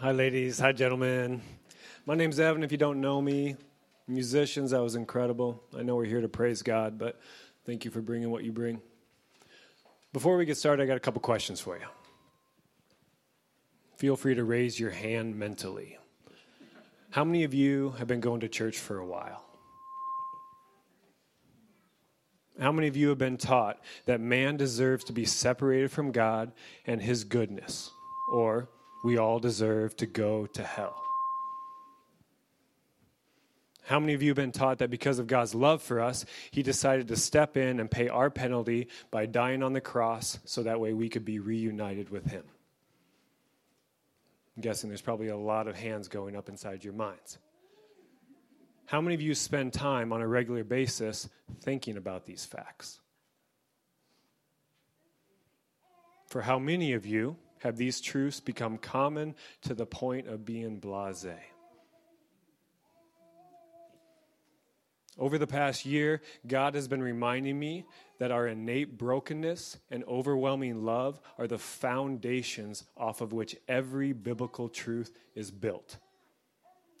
Hi, ladies. Hi, gentlemen. My name's Evan. If you don't know me, musicians, that was incredible. I know we're here to praise God, but thank you for bringing what you bring. Before we get started, I got a couple questions for you. Feel free to raise your hand mentally. How many of you have been going to church for a while? How many of you have been taught that man deserves to be separated from God and his goodness? Or we all deserve to go to hell? How many of you have been taught that because of God's love for us, He decided to step in and pay our penalty by dying on the cross so that way we could be reunited with Him? I'm guessing there's probably a lot of hands going up inside your minds. How many of you spend time on a regular basis thinking about these facts? For how many of you have these truths become common to the point of being blase? Over the past year, God has been reminding me that our innate brokenness and overwhelming love are the foundations off of which every biblical truth is built,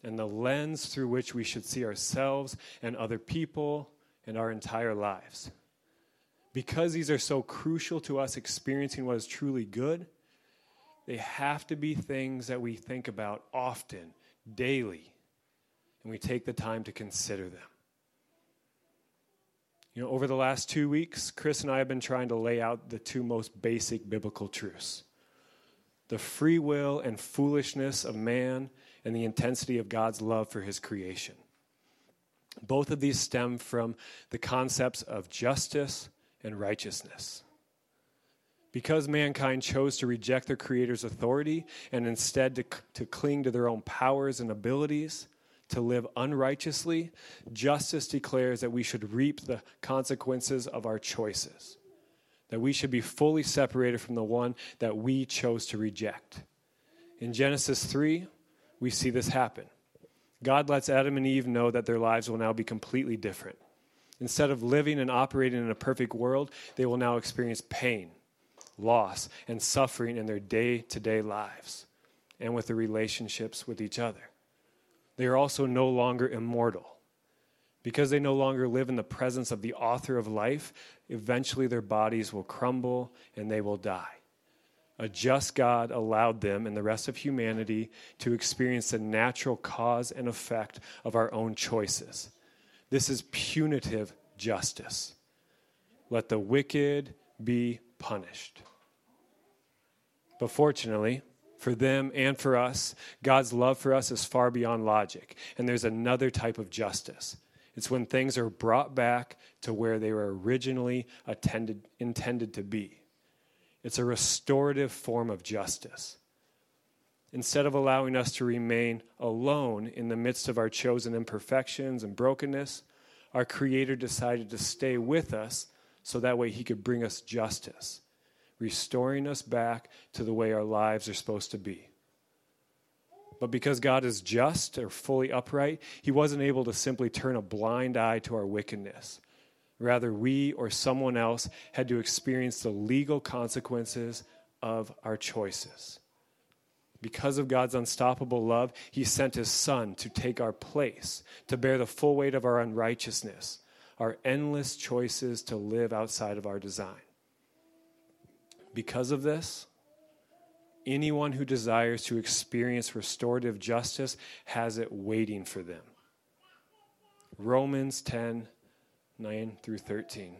and the lens through which we should see ourselves and other people and our entire lives. Because these are so crucial to us experiencing what is truly good, they have to be things that we think about often, daily, and we take the time to consider them. You know, over the last two weeks, Chris and I have been trying to lay out the two most basic biblical truths the free will and foolishness of man, and the intensity of God's love for his creation. Both of these stem from the concepts of justice and righteousness. Because mankind chose to reject their Creator's authority and instead to, to cling to their own powers and abilities, to live unrighteously, justice declares that we should reap the consequences of our choices, that we should be fully separated from the one that we chose to reject. In Genesis 3, we see this happen. God lets Adam and Eve know that their lives will now be completely different. Instead of living and operating in a perfect world, they will now experience pain, loss, and suffering in their day to day lives and with their relationships with each other they are also no longer immortal. Because they no longer live in the presence of the author of life, eventually their bodies will crumble and they will die. A just God allowed them and the rest of humanity to experience the natural cause and effect of our own choices. This is punitive justice. Let the wicked be punished. But fortunately, for them and for us, God's love for us is far beyond logic. And there's another type of justice. It's when things are brought back to where they were originally attended, intended to be. It's a restorative form of justice. Instead of allowing us to remain alone in the midst of our chosen imperfections and brokenness, our Creator decided to stay with us so that way He could bring us justice restoring us back to the way our lives are supposed to be. But because God is just or fully upright, he wasn't able to simply turn a blind eye to our wickedness. Rather, we or someone else had to experience the legal consequences of our choices. Because of God's unstoppable love, he sent his son to take our place, to bear the full weight of our unrighteousness, our endless choices to live outside of our design. Because of this, anyone who desires to experience restorative justice has it waiting for them. Romans 10 9 through 13.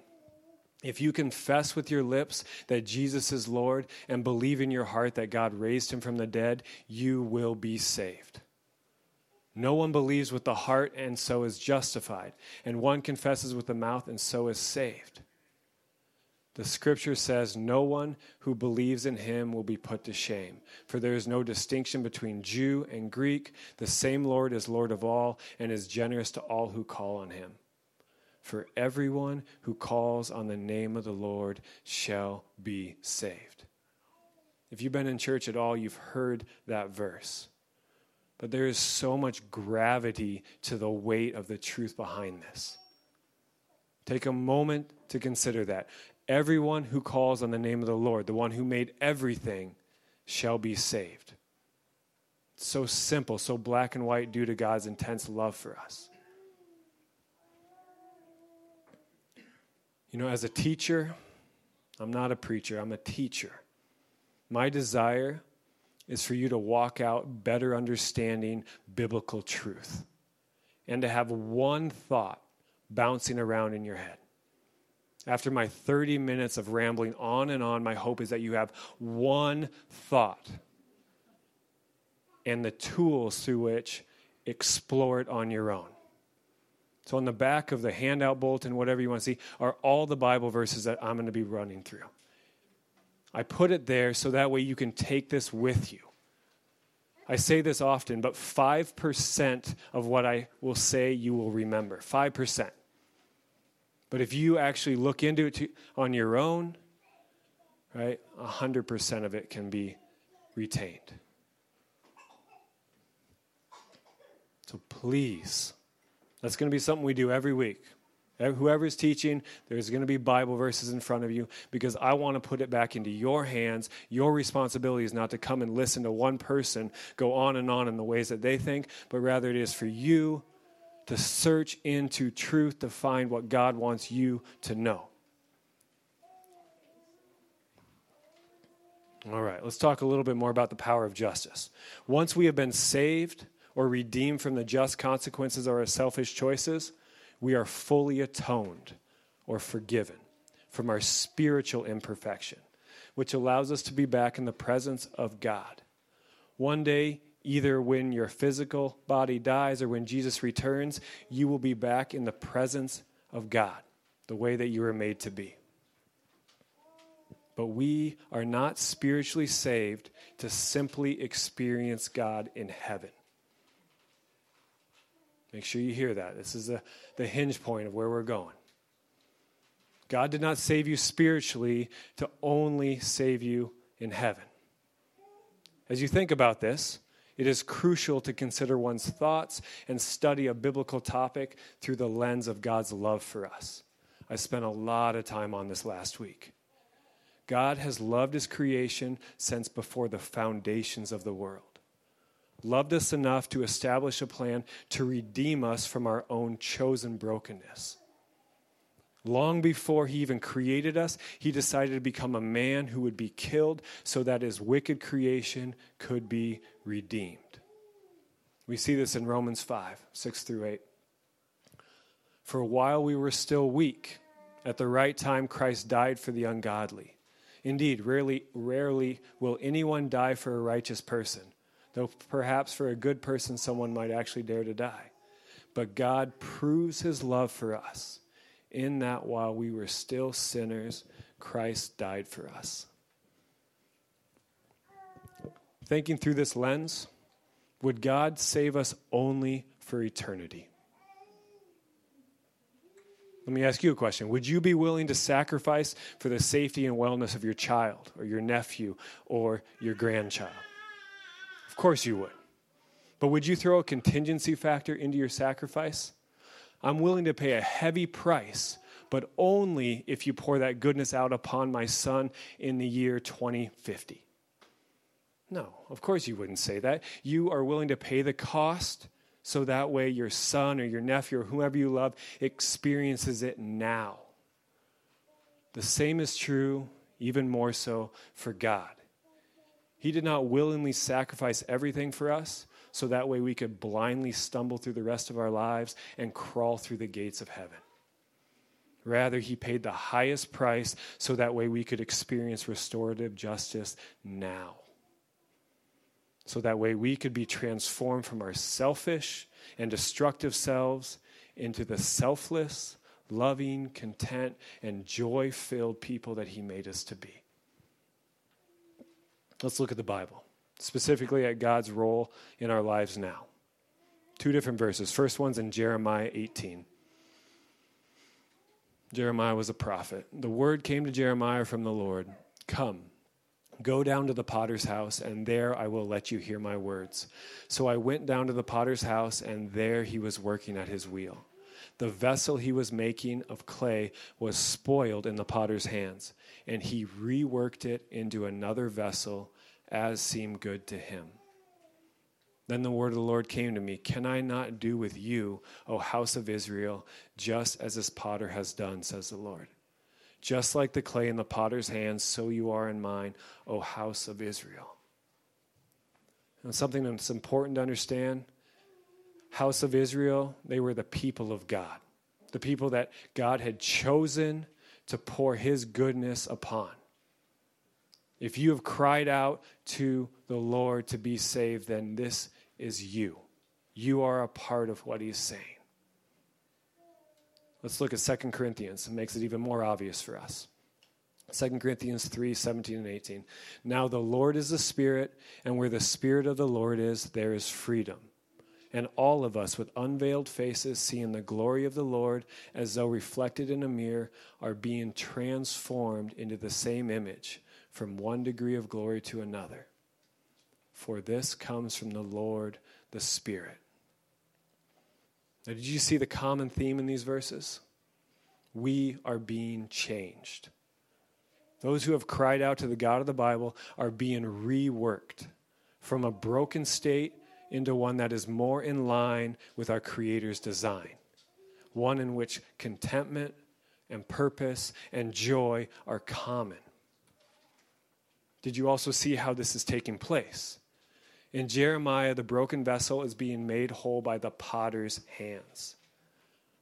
If you confess with your lips that Jesus is Lord and believe in your heart that God raised him from the dead, you will be saved. No one believes with the heart and so is justified, and one confesses with the mouth and so is saved. The scripture says, No one who believes in him will be put to shame. For there is no distinction between Jew and Greek. The same Lord is Lord of all and is generous to all who call on him. For everyone who calls on the name of the Lord shall be saved. If you've been in church at all, you've heard that verse. But there is so much gravity to the weight of the truth behind this. Take a moment to consider that. Everyone who calls on the name of the Lord, the one who made everything, shall be saved. so simple, so black and white due to God's intense love for us. You know, as a teacher, I'm not a preacher, I'm a teacher. My desire is for you to walk out better understanding biblical truth and to have one thought bouncing around in your head. After my 30 minutes of rambling on and on, my hope is that you have one thought and the tools through which explore it on your own. So, on the back of the handout bulletin, whatever you want to see, are all the Bible verses that I'm going to be running through. I put it there so that way you can take this with you. I say this often, but 5% of what I will say you will remember. 5%. But if you actually look into it to, on your own, right, 100% of it can be retained. So please, that's going to be something we do every week. Whoever's teaching, there's going to be Bible verses in front of you because I want to put it back into your hands. Your responsibility is not to come and listen to one person go on and on in the ways that they think, but rather it is for you to search into truth to find what God wants you to know. All right, let's talk a little bit more about the power of justice. Once we have been saved, or redeemed from the just consequences of our selfish choices, we are fully atoned or forgiven from our spiritual imperfection, which allows us to be back in the presence of God. One day, either when your physical body dies or when Jesus returns, you will be back in the presence of God, the way that you were made to be. But we are not spiritually saved to simply experience God in heaven. Make sure you hear that. This is the, the hinge point of where we're going. God did not save you spiritually to only save you in heaven. As you think about this, it is crucial to consider one's thoughts and study a biblical topic through the lens of God's love for us. I spent a lot of time on this last week. God has loved his creation since before the foundations of the world loved us enough to establish a plan to redeem us from our own chosen brokenness. Long before he even created us, he decided to become a man who would be killed so that his wicked creation could be redeemed. We see this in Romans 5 6 through 8. For while we were still weak. At the right time, Christ died for the ungodly. Indeed, rarely, rarely will anyone die for a righteous person though perhaps for a good person, someone might actually dare to die. But God proves his love for us in that while we were still sinners, Christ died for us. Thinking through this lens, would God save us only for eternity? Let me ask you a question. Would you be willing to sacrifice for the safety and wellness of your child or your nephew or your grandchild? Of course you would. But would you throw a contingency factor into your sacrifice? I'm willing to pay a heavy price, but only if you pour that goodness out upon my son in the year 2050. No, of course you wouldn't say that. You are willing to pay the cost so that way your son or your nephew or whoever you love experiences it now. The same is true, even more so, for God. He did not willingly sacrifice everything for us so that way we could blindly stumble through the rest of our lives and crawl through the gates of heaven. Rather, he paid the highest price so that way we could experience restorative justice now. So that way we could be transformed from our selfish and destructive selves into the selfless, loving, content, and joy filled people that he made us to be. Let's look at the Bible, specifically at God's role in our lives now. Two different verses. First one's in Jeremiah 18. Jeremiah was a prophet. The word came to Jeremiah from the Lord Come, go down to the potter's house, and there I will let you hear my words. So I went down to the potter's house, and there he was working at his wheel. The vessel he was making of clay was spoiled in the potter's hands, and he reworked it into another vessel as seemed good to him. Then the word of the Lord came to me Can I not do with you, O house of Israel, just as this potter has done, says the Lord? Just like the clay in the potter's hands, so you are in mine, O house of Israel. And something that's important to understand house of Israel, they were the people of God, the people that God had chosen to pour his goodness upon. If you have cried out to the Lord to be saved, then this is you. You are a part of what he's saying. Let's look at 2 Corinthians. It makes it even more obvious for us. 2 Corinthians 3 17 and 18. Now the Lord is the Spirit, and where the Spirit of the Lord is, there is freedom. And all of us, with unveiled faces, seeing the glory of the Lord as though reflected in a mirror, are being transformed into the same image from one degree of glory to another for this comes from the Lord, the Spirit. Now, did you see the common theme in these verses? We are being changed. Those who have cried out to the God of the Bible are being reworked from a broken state into one that is more in line with our Creator's design, one in which contentment and purpose and joy are common. Did you also see how this is taking place? In Jeremiah, the broken vessel is being made whole by the potter's hands.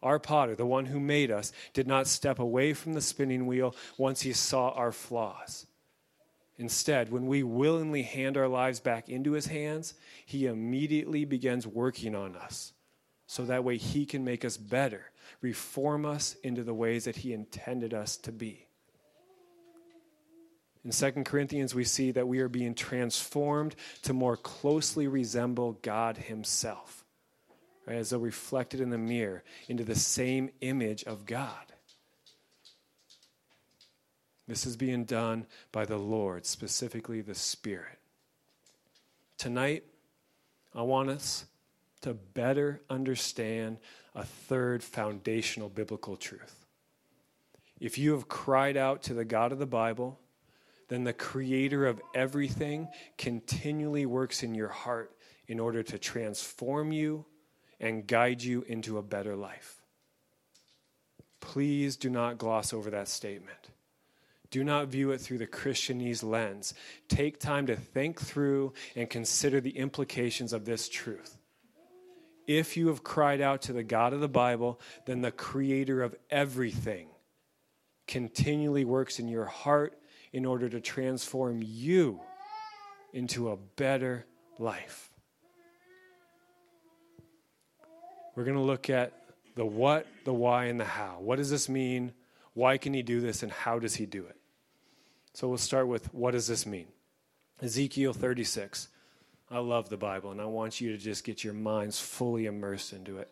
Our potter, the one who made us, did not step away from the spinning wheel once he saw our flaws. Instead, when we willingly hand our lives back into his hands, he immediately begins working on us. So that way he can make us better, reform us into the ways that he intended us to be. In 2 Corinthians, we see that we are being transformed to more closely resemble God Himself, right, as though reflected in the mirror into the same image of God. This is being done by the Lord, specifically the Spirit. Tonight, I want us to better understand a third foundational biblical truth. If you have cried out to the God of the Bible, then the creator of everything continually works in your heart in order to transform you and guide you into a better life. Please do not gloss over that statement. Do not view it through the Christianese lens. Take time to think through and consider the implications of this truth. If you have cried out to the God of the Bible, then the creator of everything continually works in your heart in order to transform you into a better life. We're going to look at the what, the why, and the how. What does this mean? Why can he do this? And how does he do it? So we'll start with what does this mean? Ezekiel 36. I love the Bible, and I want you to just get your minds fully immersed into it.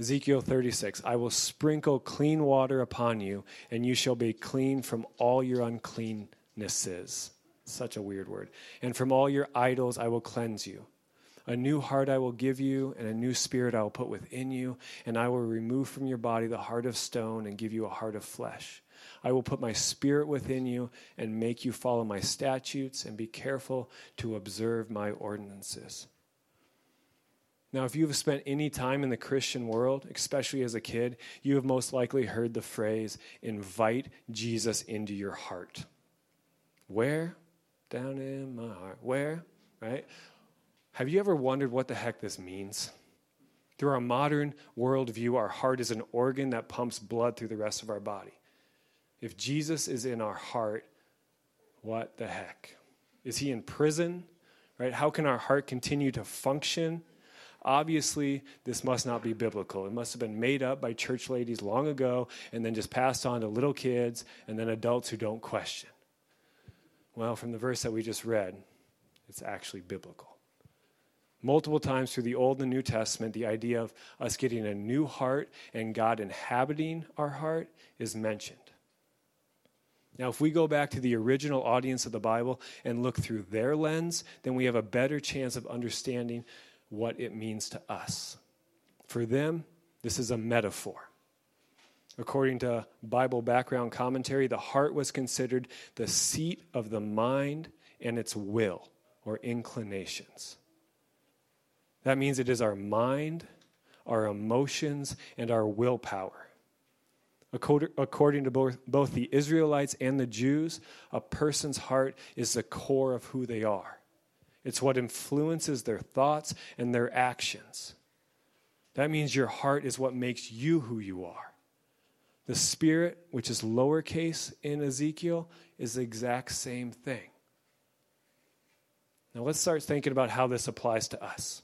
Ezekiel 36 I will sprinkle clean water upon you, and you shall be clean from all your uncleannesses. Such a weird word. And from all your idols I will cleanse you. A new heart I will give you, and a new spirit I will put within you, and I will remove from your body the heart of stone and give you a heart of flesh. I will put my spirit within you and make you follow my statutes and be careful to observe my ordinances. Now, if you've spent any time in the Christian world, especially as a kid, you have most likely heard the phrase, invite Jesus into your heart. Where? Down in my heart. Where? Right? Have you ever wondered what the heck this means? Through our modern worldview, our heart is an organ that pumps blood through the rest of our body. If Jesus is in our heart, what the heck? Is he in prison? Right? How can our heart continue to function? Obviously, this must not be biblical. It must have been made up by church ladies long ago and then just passed on to little kids and then adults who don't question. Well, from the verse that we just read, it's actually biblical. Multiple times through the Old and New Testament, the idea of us getting a new heart and God inhabiting our heart is mentioned. Now, if we go back to the original audience of the Bible and look through their lens, then we have a better chance of understanding what it means to us. For them, this is a metaphor. According to Bible background commentary, the heart was considered the seat of the mind and its will or inclinations. That means it is our mind, our emotions, and our willpower. According to both the Israelites and the Jews, a person's heart is the core of who they are. It's what influences their thoughts and their actions. That means your heart is what makes you who you are. The spirit, which is lowercase in Ezekiel, is the exact same thing. Now let's start thinking about how this applies to us.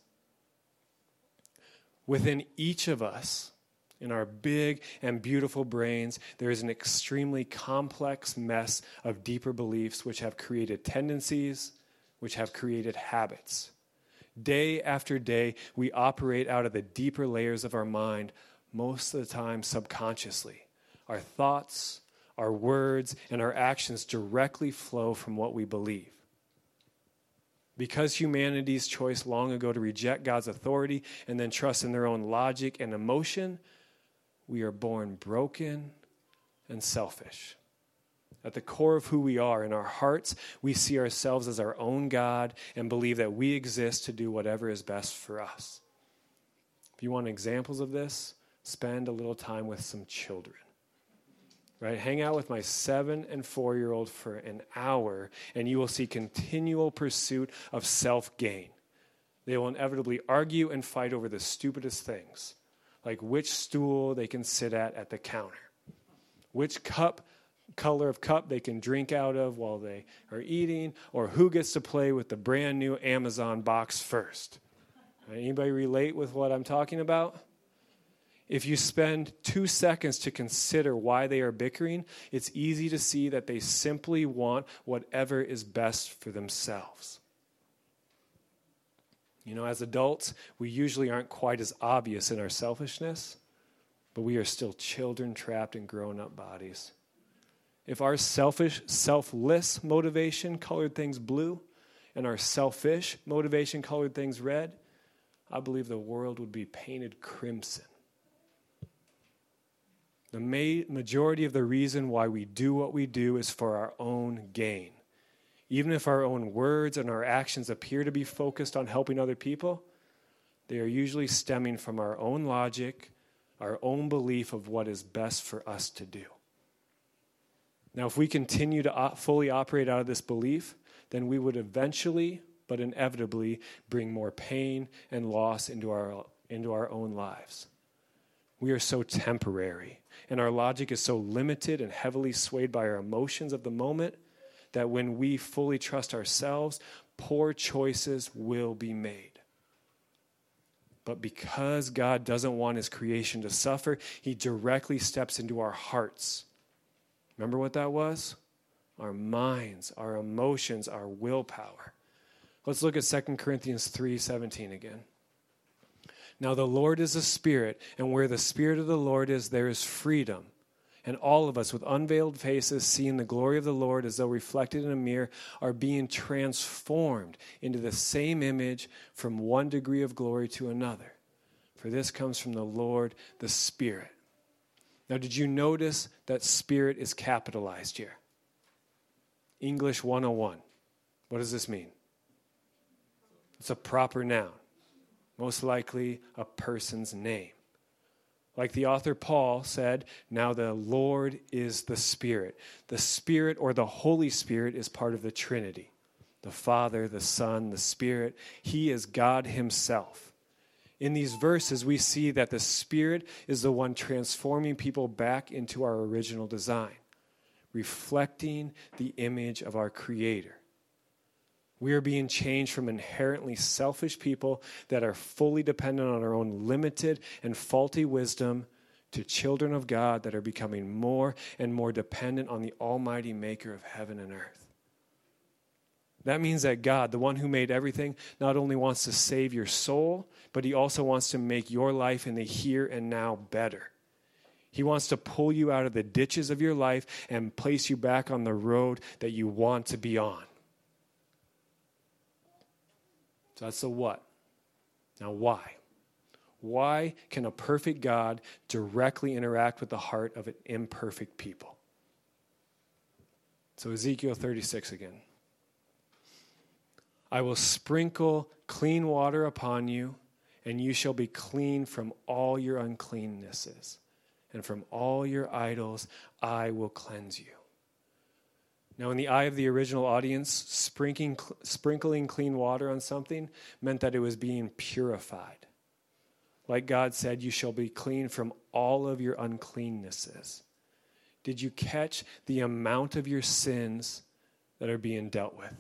Within each of us, in our big and beautiful brains, there is an extremely complex mess of deeper beliefs which have created tendencies, which have created habits. Day after day, we operate out of the deeper layers of our mind, most of the time subconsciously. Our thoughts, our words, and our actions directly flow from what we believe. Because humanity's choice long ago to reject God's authority and then trust in their own logic and emotion, we are born broken and selfish. At the core of who we are, in our hearts, we see ourselves as our own God and believe that we exist to do whatever is best for us. If you want examples of this, spend a little time with some children. Right? Hang out with my seven and four year old for an hour, and you will see continual pursuit of self gain. They will inevitably argue and fight over the stupidest things like which stool they can sit at at the counter, which cup color of cup they can drink out of while they are eating, or who gets to play with the brand new Amazon box first. Anybody relate with what I'm talking about? If you spend two seconds to consider why they are bickering, it's easy to see that they simply want whatever is best for themselves. You know, as adults, we usually aren't quite as obvious in our selfishness, but we are still children trapped in grown up bodies. If our selfish, selfless motivation colored things blue and our selfish motivation colored things red, I believe the world would be painted crimson. The ma- majority of the reason why we do what we do is for our own gain. Even if our own words and our actions appear to be focused on helping other people, they are usually stemming from our own logic, our own belief of what is best for us to do. Now, if we continue to fully operate out of this belief, then we would eventually, but inevitably, bring more pain and loss into our, into our own lives. We are so temporary, and our logic is so limited and heavily swayed by our emotions of the moment that when we fully trust ourselves, poor choices will be made. But because God doesn't want his creation to suffer, he directly steps into our hearts. Remember what that was? Our minds, our emotions, our willpower. Let's look at 2 Corinthians 3:17 again. Now the Lord is a spirit, and where the spirit of the Lord is, there is freedom and all of us with unveiled faces, seeing the glory of the Lord as though reflected in a mirror, are being transformed into the same image from one degree of glory to another. For this comes from the Lord, the Spirit. Now, did you notice that Spirit is capitalized here? English 101. What does this mean? It's a proper noun, most likely a person's name. Like the author Paul said, now the Lord is the Spirit. The Spirit or the Holy Spirit is part of the Trinity the Father, the Son, the Spirit. He is God Himself. In these verses, we see that the Spirit is the one transforming people back into our original design, reflecting the image of our Creator. We are being changed from inherently selfish people that are fully dependent on our own limited and faulty wisdom to children of God that are becoming more and more dependent on the Almighty Maker of heaven and earth. That means that God, the one who made everything, not only wants to save your soul, but He also wants to make your life in the here and now better. He wants to pull you out of the ditches of your life and place you back on the road that you want to be on. So that's the what. Now, why? Why can a perfect God directly interact with the heart of an imperfect people? So, Ezekiel 36 again. I will sprinkle clean water upon you, and you shall be clean from all your uncleannesses, and from all your idols I will cleanse you. Now, in the eye of the original audience, sprinkling, sprinkling clean water on something meant that it was being purified. Like God said, you shall be clean from all of your uncleannesses. Did you catch the amount of your sins that are being dealt with?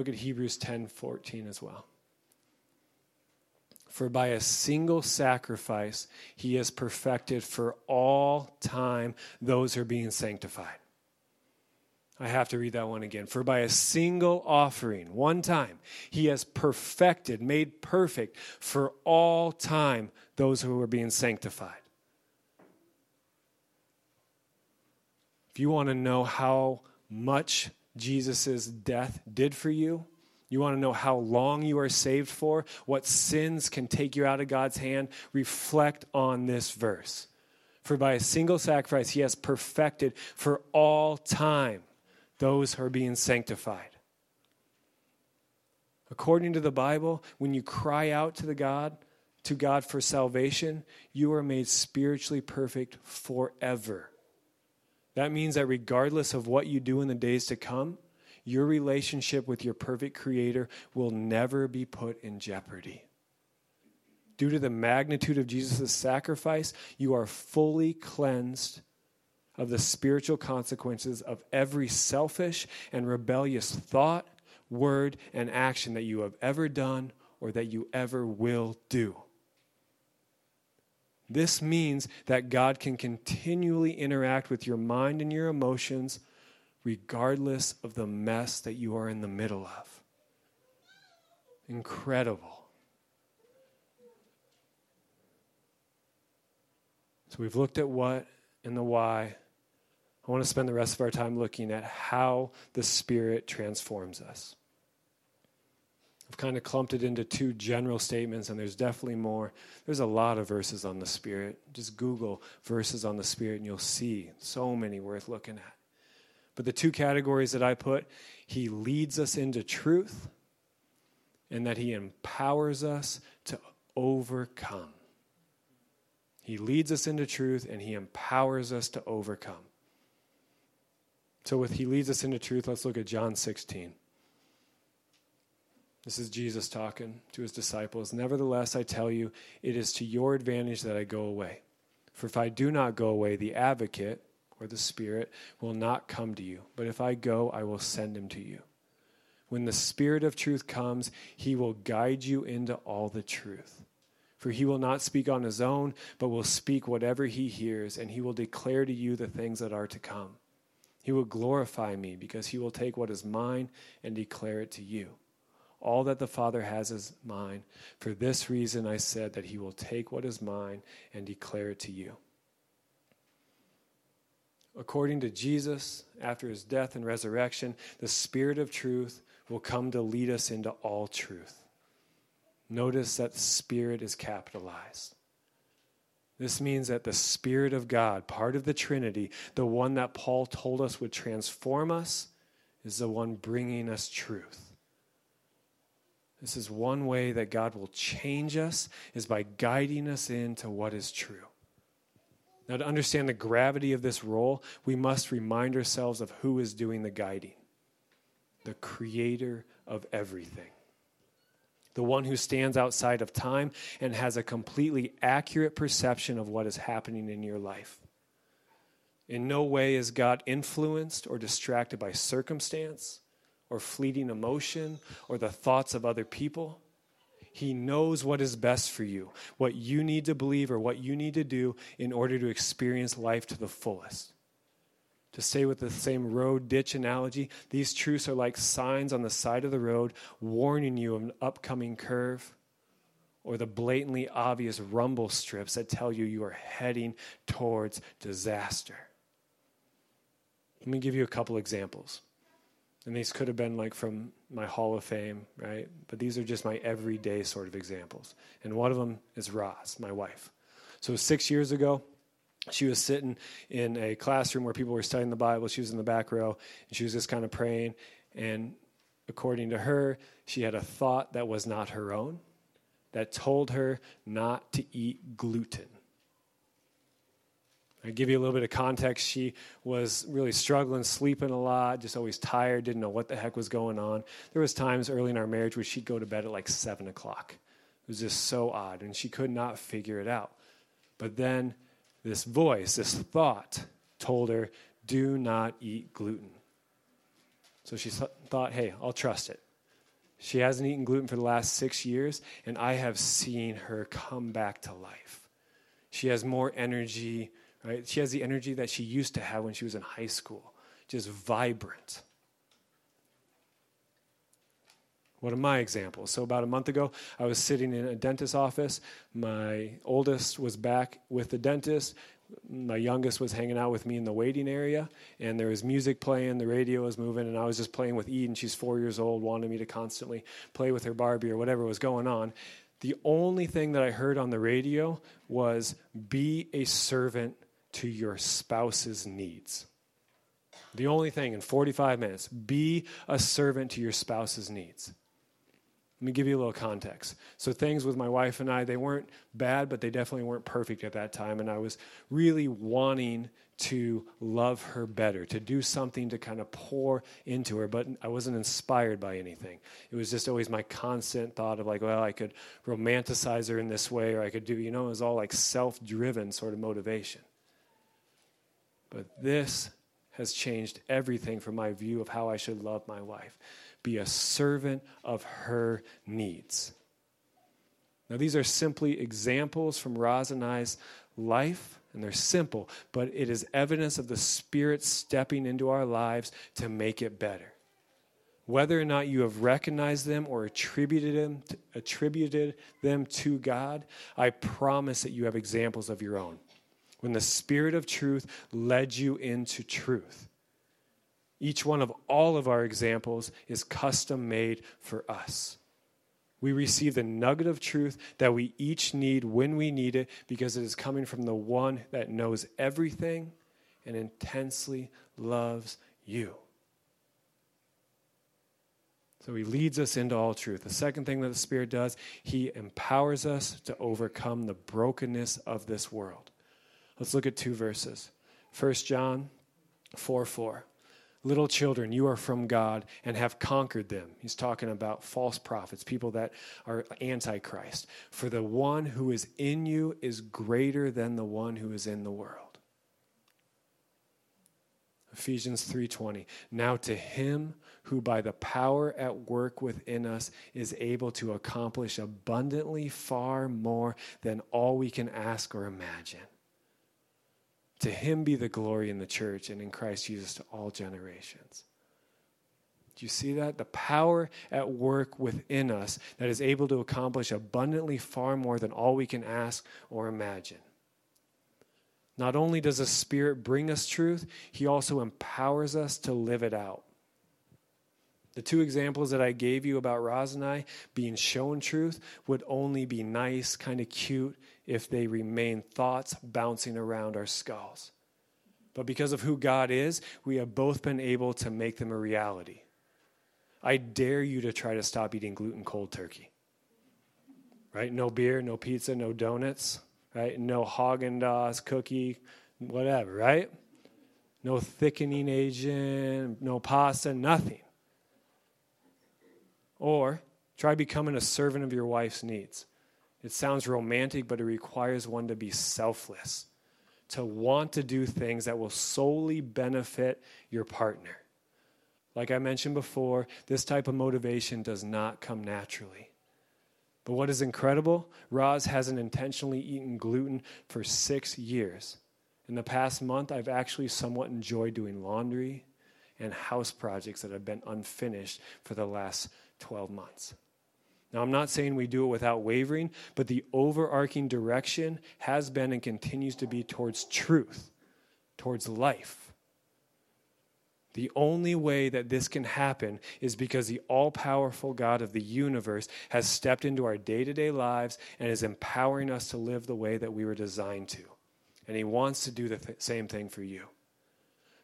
Look at Hebrews 10 14 as well. For by a single sacrifice he has perfected for all time those who are being sanctified. I have to read that one again. For by a single offering, one time, he has perfected, made perfect for all time those who are being sanctified. If you want to know how much Jesus' death did for you, you want to know how long you are saved for, what sins can take you out of God's hand, reflect on this verse. For by a single sacrifice, he has perfected for all time those who are being sanctified. According to the Bible, when you cry out to the God, to God for salvation, you are made spiritually perfect forever. That means that regardless of what you do in the days to come, your relationship with your perfect creator will never be put in jeopardy. Due to the magnitude of Jesus' sacrifice, you are fully cleansed of the spiritual consequences of every selfish and rebellious thought, word, and action that you have ever done or that you ever will do. This means that God can continually interact with your mind and your emotions regardless of the mess that you are in the middle of. Incredible. So we've looked at what and the why. I want to spend the rest of our time looking at how the Spirit transforms us. I've kind of clumped it into two general statements, and there's definitely more. There's a lot of verses on the Spirit. Just Google verses on the Spirit, and you'll see so many worth looking at. But the two categories that I put, He leads us into truth, and that He empowers us to overcome. He leads us into truth, and He empowers us to overcome. So, with He leads us into truth, let's look at John 16. This is Jesus talking to his disciples. Nevertheless, I tell you, it is to your advantage that I go away. For if I do not go away, the advocate, or the Spirit, will not come to you. But if I go, I will send him to you. When the Spirit of truth comes, he will guide you into all the truth. For he will not speak on his own, but will speak whatever he hears, and he will declare to you the things that are to come. He will glorify me because he will take what is mine and declare it to you. All that the Father has is mine. For this reason I said that he will take what is mine and declare it to you. According to Jesus, after his death and resurrection, the Spirit of truth will come to lead us into all truth. Notice that Spirit is capitalized. This means that the Spirit of God, part of the Trinity, the one that Paul told us would transform us, is the one bringing us truth. This is one way that God will change us is by guiding us into what is true. Now, to understand the gravity of this role, we must remind ourselves of who is doing the guiding the creator of everything the one who stands outside of time and has a completely accurate perception of what is happening in your life. In no way is God influenced or distracted by circumstance or fleeting emotion or the thoughts of other people. He knows what is best for you, what you need to believe or what you need to do in order to experience life to the fullest. To stay with the same road ditch analogy, these truths are like signs on the side of the road warning you of an upcoming curve or the blatantly obvious rumble strips that tell you you are heading towards disaster. Let me give you a couple examples. And these could have been like from my Hall of Fame, right? But these are just my everyday sort of examples. And one of them is Roz, my wife. So six years ago, she was sitting in a classroom where people were studying the Bible. She was in the back row, and she was just kind of praying. And according to her, she had a thought that was not her own. that told her not to eat gluten. I give you a little bit of context. She was really struggling, sleeping a lot, just always tired, didn't know what the heck was going on. There was times early in our marriage where she'd go to bed at like seven o'clock. It was just so odd, and she could not figure it out. But then this voice, this thought, told her, "Do not eat gluten." So she thought, "Hey, I'll trust it." She hasn't eaten gluten for the last six years, and I have seen her come back to life. She has more energy right? She has the energy that she used to have when she was in high school, just vibrant. One of my examples. So, about a month ago, I was sitting in a dentist's office. My oldest was back with the dentist. My youngest was hanging out with me in the waiting area, and there was music playing, the radio was moving, and I was just playing with Eden. She's four years old, wanted me to constantly play with her Barbie or whatever was going on. The only thing that I heard on the radio was, Be a servant to your spouse's needs. The only thing in 45 minutes, be a servant to your spouse's needs. Let me give you a little context. So, things with my wife and I, they weren't bad, but they definitely weren't perfect at that time. And I was really wanting to love her better, to do something to kind of pour into her, but I wasn't inspired by anything. It was just always my constant thought of, like, well, I could romanticize her in this way, or I could do, you know, it was all like self driven sort of motivation. But this has changed everything from my view of how I should love my wife. Be a servant of her needs. Now, these are simply examples from Roz and I's life, and they're simple, but it is evidence of the Spirit stepping into our lives to make it better. Whether or not you have recognized them or attributed them, attributed them to God, I promise that you have examples of your own when the Spirit of truth led you into truth. Each one of all of our examples is custom made for us. We receive the nugget of truth that we each need when we need it because it is coming from the one that knows everything and intensely loves you. So he leads us into all truth. The second thing that the Spirit does, he empowers us to overcome the brokenness of this world. Let's look at two verses. 1 John 4 4. Little children, you are from God and have conquered them. He's talking about false prophets, people that are antichrist. For the one who is in you is greater than the one who is in the world. Ephesians 3:20 Now to him who by the power at work within us is able to accomplish abundantly far more than all we can ask or imagine to him be the glory in the church and in Christ Jesus to all generations. Do you see that? The power at work within us that is able to accomplish abundantly far more than all we can ask or imagine. Not only does the Spirit bring us truth, He also empowers us to live it out. The two examples that I gave you about Roz and I being shown truth would only be nice, kind of cute, if they remain thoughts bouncing around our skulls. But because of who God is, we have both been able to make them a reality. I dare you to try to stop eating gluten cold turkey. Right? No beer, no pizza, no donuts, right? No Haagen Dazs cookie, whatever, right? No thickening agent, no pasta, nothing. Or try becoming a servant of your wife's needs. It sounds romantic, but it requires one to be selfless, to want to do things that will solely benefit your partner. Like I mentioned before, this type of motivation does not come naturally. But what is incredible, Roz hasn't intentionally eaten gluten for six years. In the past month, I've actually somewhat enjoyed doing laundry and house projects that have been unfinished for the last 12 months. Now, I'm not saying we do it without wavering, but the overarching direction has been and continues to be towards truth, towards life. The only way that this can happen is because the all powerful God of the universe has stepped into our day to day lives and is empowering us to live the way that we were designed to. And He wants to do the th- same thing for you.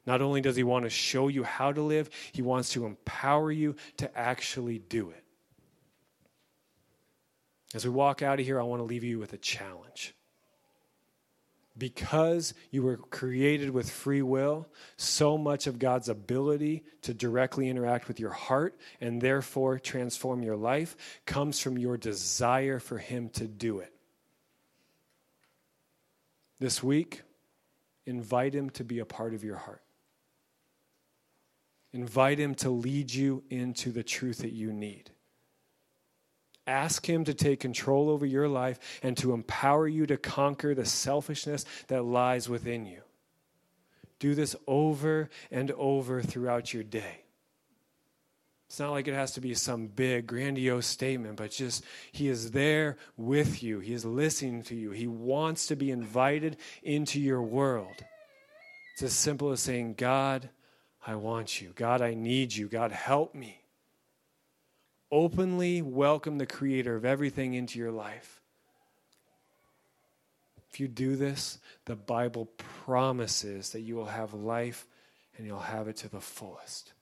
Not only does He want to show you how to live, He wants to empower you to actually do it. As we walk out of here, I want to leave you with a challenge. Because you were created with free will, so much of God's ability to directly interact with your heart and therefore transform your life comes from your desire for Him to do it. This week, invite Him to be a part of your heart. Invite Him to lead you into the truth that you need. Ask Him to take control over your life and to empower you to conquer the selfishness that lies within you. Do this over and over throughout your day. It's not like it has to be some big, grandiose statement, but just He is there with you. He is listening to you. He wants to be invited into your world. It's as simple as saying, God, I want you. God, I need you. God, help me. Openly welcome the Creator of everything into your life. If you do this, the Bible promises that you will have life and you'll have it to the fullest.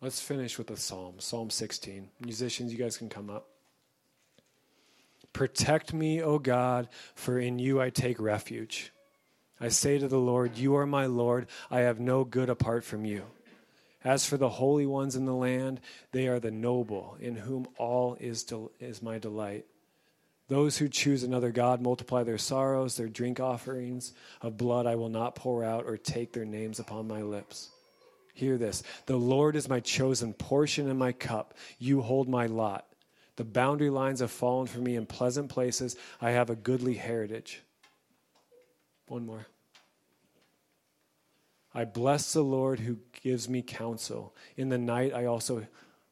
Let's finish with a psalm, Psalm 16. Musicians, you guys can come up. Protect me, O God, for in you I take refuge. I say to the Lord, You are my Lord. I have no good apart from you. As for the holy ones in the land, they are the noble, in whom all is, del- is my delight. Those who choose another God multiply their sorrows, their drink offerings of blood I will not pour out or take their names upon my lips. Hear this The Lord is my chosen portion and my cup. You hold my lot. The boundary lines have fallen for me in pleasant places. I have a goodly heritage. One more. I bless the Lord who gives me counsel. In the night, I also,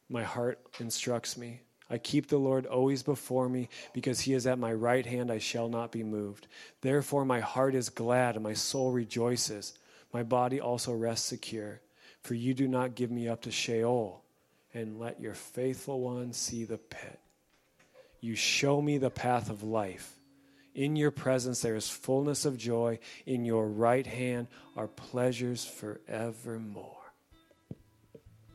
my heart instructs me. I keep the Lord always before me because he is at my right hand, I shall not be moved. Therefore, my heart is glad and my soul rejoices. My body also rests secure. For you do not give me up to Sheol, and let your faithful one see the pit. You show me the path of life. In your presence there is fullness of joy. In your right hand are pleasures forevermore.